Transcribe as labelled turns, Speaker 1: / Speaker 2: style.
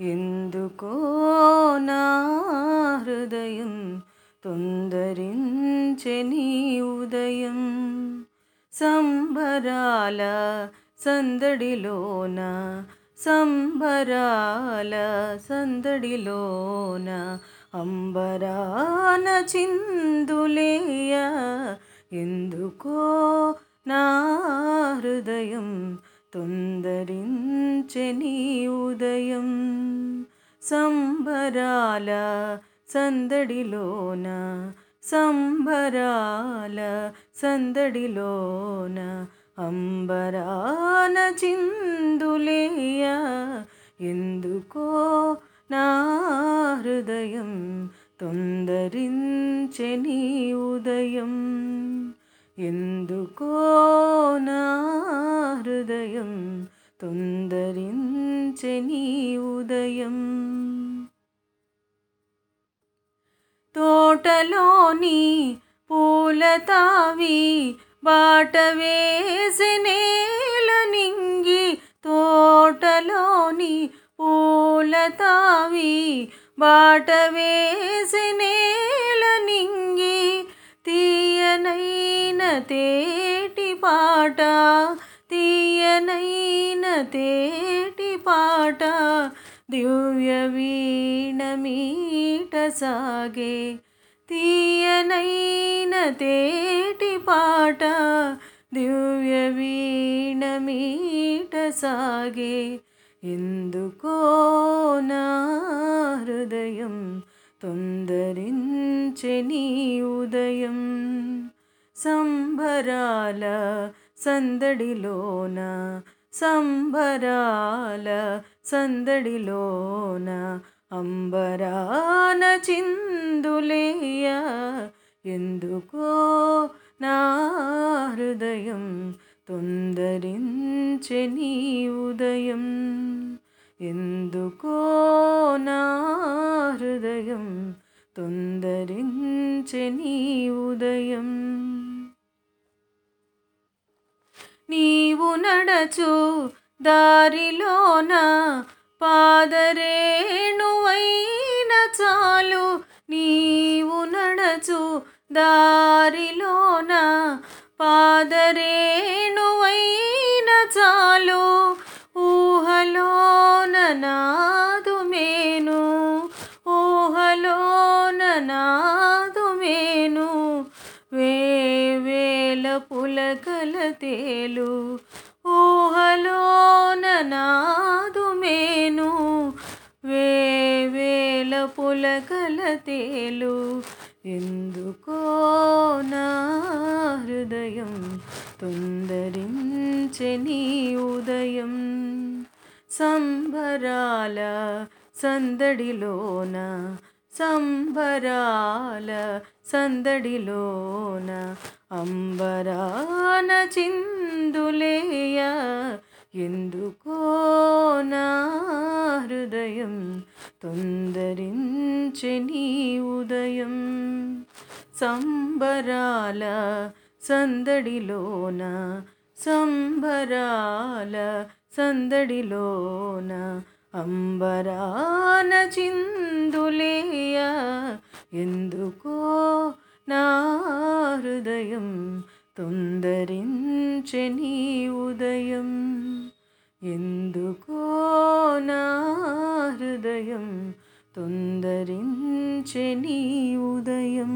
Speaker 1: ఎందుకో నా హృదయం తొందరించే నీ ఉదయం? సంబరాల సందడిలోన సంబరాల సందడిలోన అంబరాన చిందులేయ ఎందుకో నా హృదయం తొందరించెని ఉదయం. సంబరాల సందడిలోన సంబరాల సందడిలోన అంబరాన చిందులేయ. ఎందుకో నా తోటలోని పూల తావి బాట వేసి నేల నింగి తోటలోని పూల తావి బాట వేసి నేల నింగి తీయనైన తేటి పాట తీయనైన తేటి పాట దివ్య వీణమీట సాగే తీయనైన తేటి పాట దివ్య వీణమీట సాగే. ఎందుకో నా హృదయం తొందరించెని ఉదయం సంబరాల సందడిలోన సంబరాల సందడిలోన అంబరాన చిందులేయ. ఎందుకో నా హృదయం తొందరించె నీ ఉదయం. ఎందుకో నా హృదయం తొందరించె నీ నీవు నడచు దారిలోన పాదరేణువైన చాలు. నీవు నడచు దారిలోన పాదరే పులకల తేలు ఊహలోన నాదు వేవేల పులకల తేలు. ఎందుకో నా హృదయం తొందరించెని ఉదయం. సంబరాల సందడిలోన సంబరాల సందడిలోన అంబరాన చిందులేయ ఎందుకో హృదయం తొందరించి నీ ఉదయం. సంబరాల సందడిలోన సంబరాల సందడిలోన అంబరాన చిందులేయ ఎందుకో నా హృదయం తొందరించె నీ ఉదయం? ఎందుకో నా హృదయం తొందరించె నీ ఉదయం?